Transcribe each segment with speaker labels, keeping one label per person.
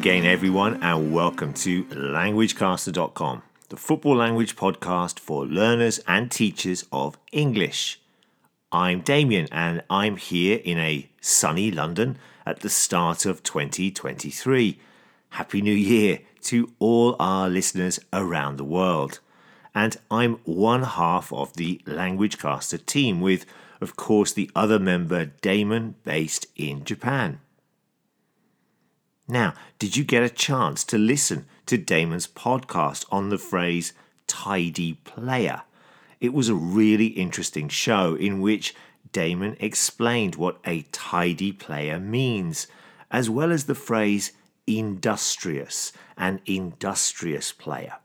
Speaker 1: again, everyone, and welcome to LanguageCaster.com, the football language podcast for learners and teachers of English. I'm Damien, and I'm here in a sunny London at the start of 2023. Happy New Year to all our listeners around the world. And I'm one half of the LanguageCaster team, with, of course, the other member, Damon, based in Japan. Now, did you get a chance to listen to Damon's podcast on the phrase tidy player? It was a really interesting show in which Damon explained what a tidy player means, as well as the phrase industrious and industrious player.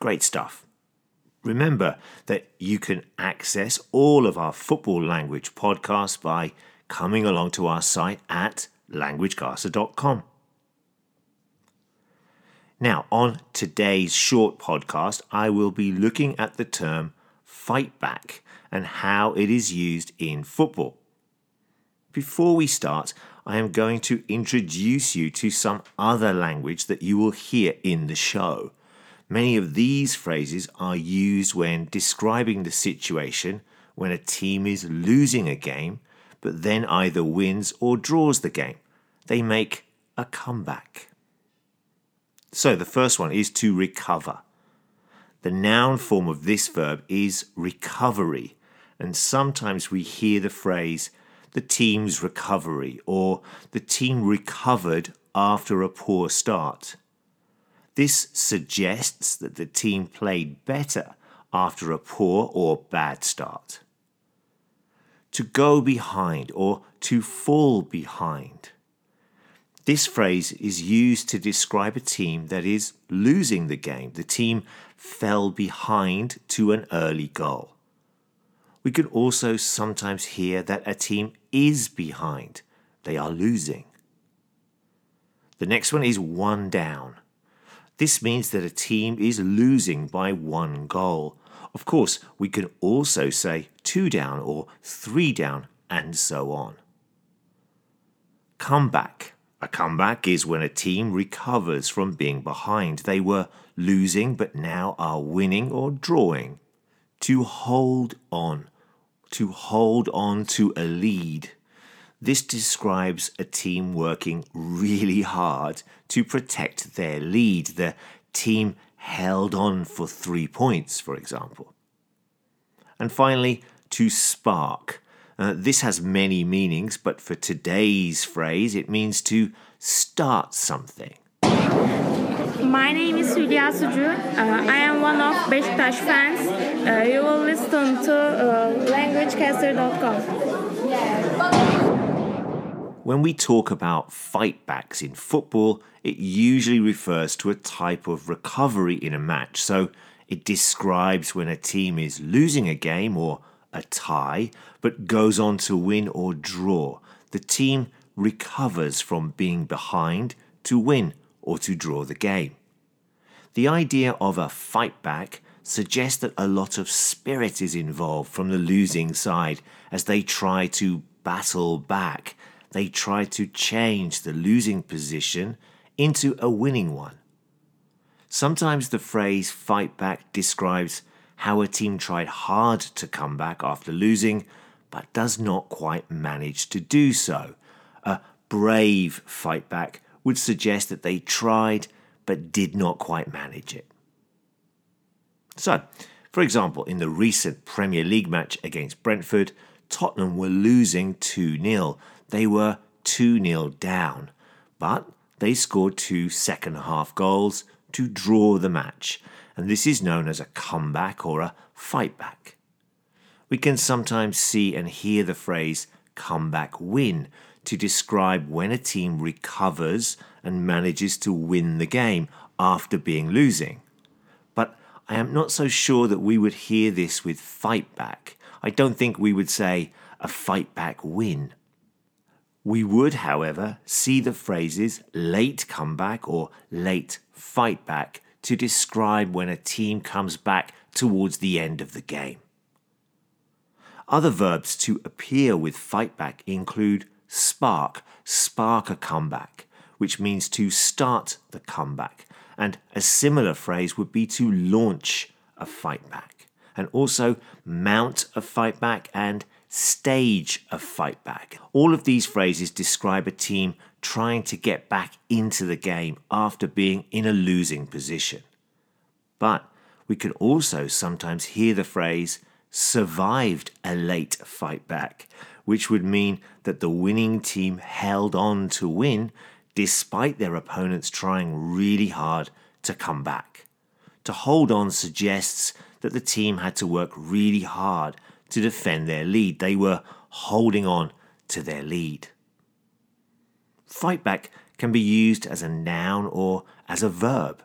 Speaker 1: Great stuff. Remember that you can access all of our football language podcasts by coming along to our site at languagecaster.com. Now, on today's short podcast, I will be looking at the term fight back and how it is used in football. Before we start, I am going to introduce you to some other language that you will hear in the show. Many of these phrases are used when describing the situation when a team is losing a game, but then either wins or draws the game. They make a comeback. So the first one is to recover. The noun form of this verb is recovery, and sometimes we hear the phrase the team's recovery or the team recovered after a poor start. This suggests that the team played better after a poor or bad start. To go behind or to fall behind. This phrase is used to describe a team that is losing the game. The team fell behind to an early goal. We can also sometimes hear that a team is behind, they are losing. The next one is one down. This means that a team is losing by one goal. Of course, we can also say two down or three down and so on. Comeback a comeback is when a team recovers from being behind. They were losing but now are winning or drawing. To hold on. To hold on to a lead. This describes a team working really hard to protect their lead. The team held on for three points, for example. And finally, to spark. Uh, this has many meanings, but for today's phrase, it means to start something.
Speaker 2: My name is Hülya Sucu. Uh, I am one of Beşiktaş fans. Uh, you will listen to uh, languagecaster.com.
Speaker 1: When we talk about fightbacks in football, it usually refers to a type of recovery in a match. So it describes when a team is losing a game or a tie, but goes on to win or draw. The team recovers from being behind to win or to draw the game. The idea of a fight back suggests that a lot of spirit is involved from the losing side as they try to battle back. They try to change the losing position into a winning one. Sometimes the phrase fight back describes how a team tried hard to come back after losing, but does not quite manage to do so. A brave fight back would suggest that they tried but did not quite manage it. So, for example, in the recent Premier League match against Brentford, Tottenham were losing 2 0. They were 2 0 down, but they scored two second half goals to draw the match and this is known as a comeback or a fight back. We can sometimes see and hear the phrase comeback win to describe when a team recovers and manages to win the game after being losing. But I am not so sure that we would hear this with fight back. I don't think we would say a fight back win. We would, however, see the phrases late comeback or late fight back to describe when a team comes back towards the end of the game. Other verbs to appear with fight back include spark, spark a comeback, which means to start the comeback. And a similar phrase would be to launch a fight back, and also mount a fight back and stage a fight back. All of these phrases describe a team trying to get back into the game after being in a losing position. But we can also sometimes hear the phrase survived a late fight back, which would mean that the winning team held on to win despite their opponents trying really hard to come back. To hold on suggests that the team had to work really hard to defend their lead. They were holding on to their lead. Fight back can be used as a noun or as a verb.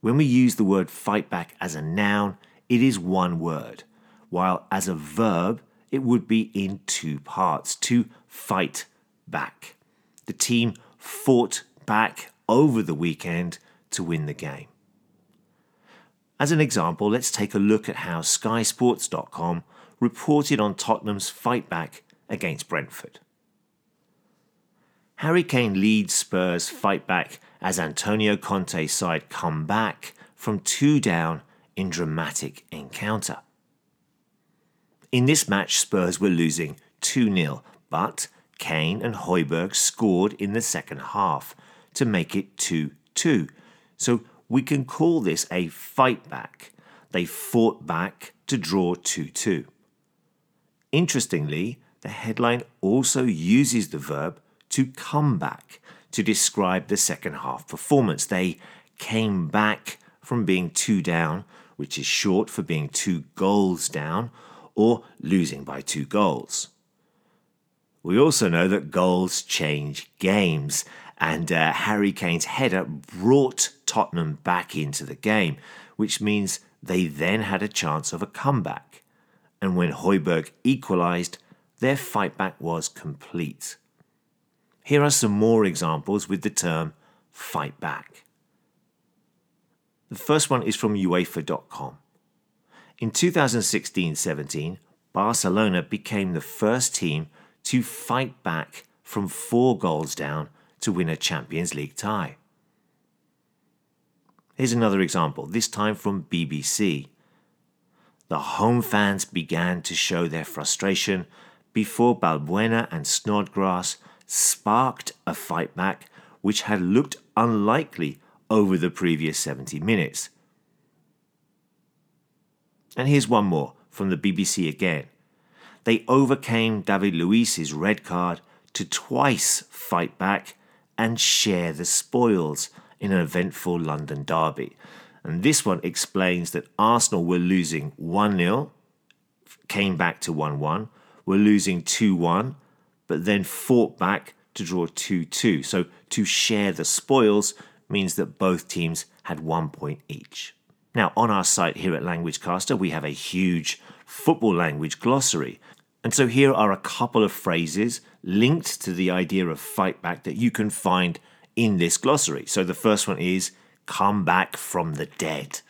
Speaker 1: When we use the word fight back as a noun, it is one word, while as a verb, it would be in two parts to fight back. The team fought back over the weekend to win the game. As an example, let's take a look at how SkySports.com reported on Tottenham's fight back against Brentford. Harry Kane leads Spurs fight back as Antonio Conte's side come back from two down in dramatic encounter. In this match, Spurs were losing 2 0, but Kane and Højbjerg scored in the second half to make it 2 2. So we can call this a fight back. They fought back to draw 2 2. Interestingly, the headline also uses the verb to come back to describe the second half performance. They came back from being two down, which is short for being two goals down, or losing by two goals. We also know that goals change games, and uh, Harry Kane's header brought Tottenham back into the game, which means they then had a chance of a comeback. And when Højbjerg equalised, their fight back was complete. Here are some more examples with the term fight back. The first one is from UEFA.com. In 2016 17, Barcelona became the first team to fight back from four goals down to win a Champions League tie. Here's another example, this time from BBC. The home fans began to show their frustration before Balbuena and Snodgrass sparked a fight back which had looked unlikely over the previous 70 minutes. And here's one more from the BBC again. They overcame David Luiz's red card to twice fight back and share the spoils in an eventful London derby. And this one explains that Arsenal were losing 1 0, came back to 1 1, were losing 2 1, but then fought back to draw 2 2. So to share the spoils means that both teams had one point each. Now, on our site here at LanguageCaster, we have a huge football language glossary. And so here are a couple of phrases linked to the idea of fight back that you can find in this glossary. So the first one is come back from the dead.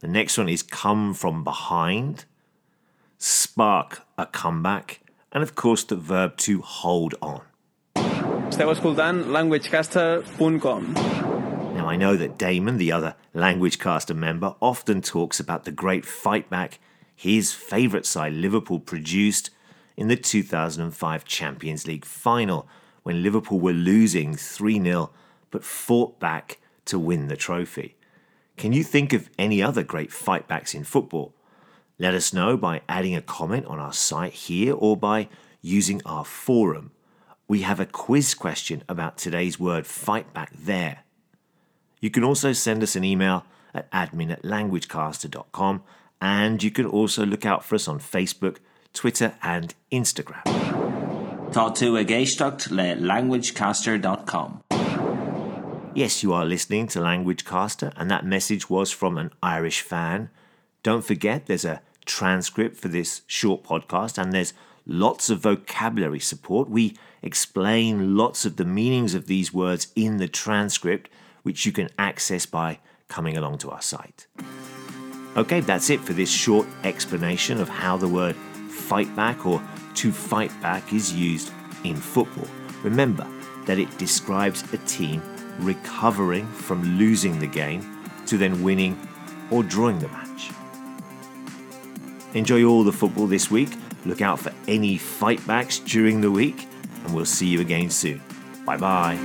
Speaker 1: The next one is come from behind, spark a comeback, and of course the verb to hold on.
Speaker 3: Esteu escoltant languagecaster.com.
Speaker 1: Now, I know that Damon, the other LanguageCaster member, often talks about the great fight back his favourite side, Liverpool, produced in the 2005 Champions League final when Liverpool were losing 3 0 but fought back to win the trophy. Can you think of any other great fightbacks in football? Let us know by adding a comment on our site here or by using our forum. We have a quiz question about today's word fight back there. You can also send us an email at admin at languagecaster.com and you can also look out for us on Facebook, Twitter and Instagram.
Speaker 4: Tá tú a le languagecaster.com.
Speaker 1: Yes, you are listening to Languagecaster, and that message was from an Irish fan. Don't forget, there's a transcript for this short podcast, and there's lots of vocabulary support. We explain lots of the meanings of these words in the transcript, which you can access by coming along to our site. Okay, that's it for this short explanation of how the word fight back or to fight back is used in football. Remember, that it describes a team recovering from losing the game to then winning or drawing the match. Enjoy all the football this week. Look out for any fightbacks during the week, and we'll see you again soon. Bye bye.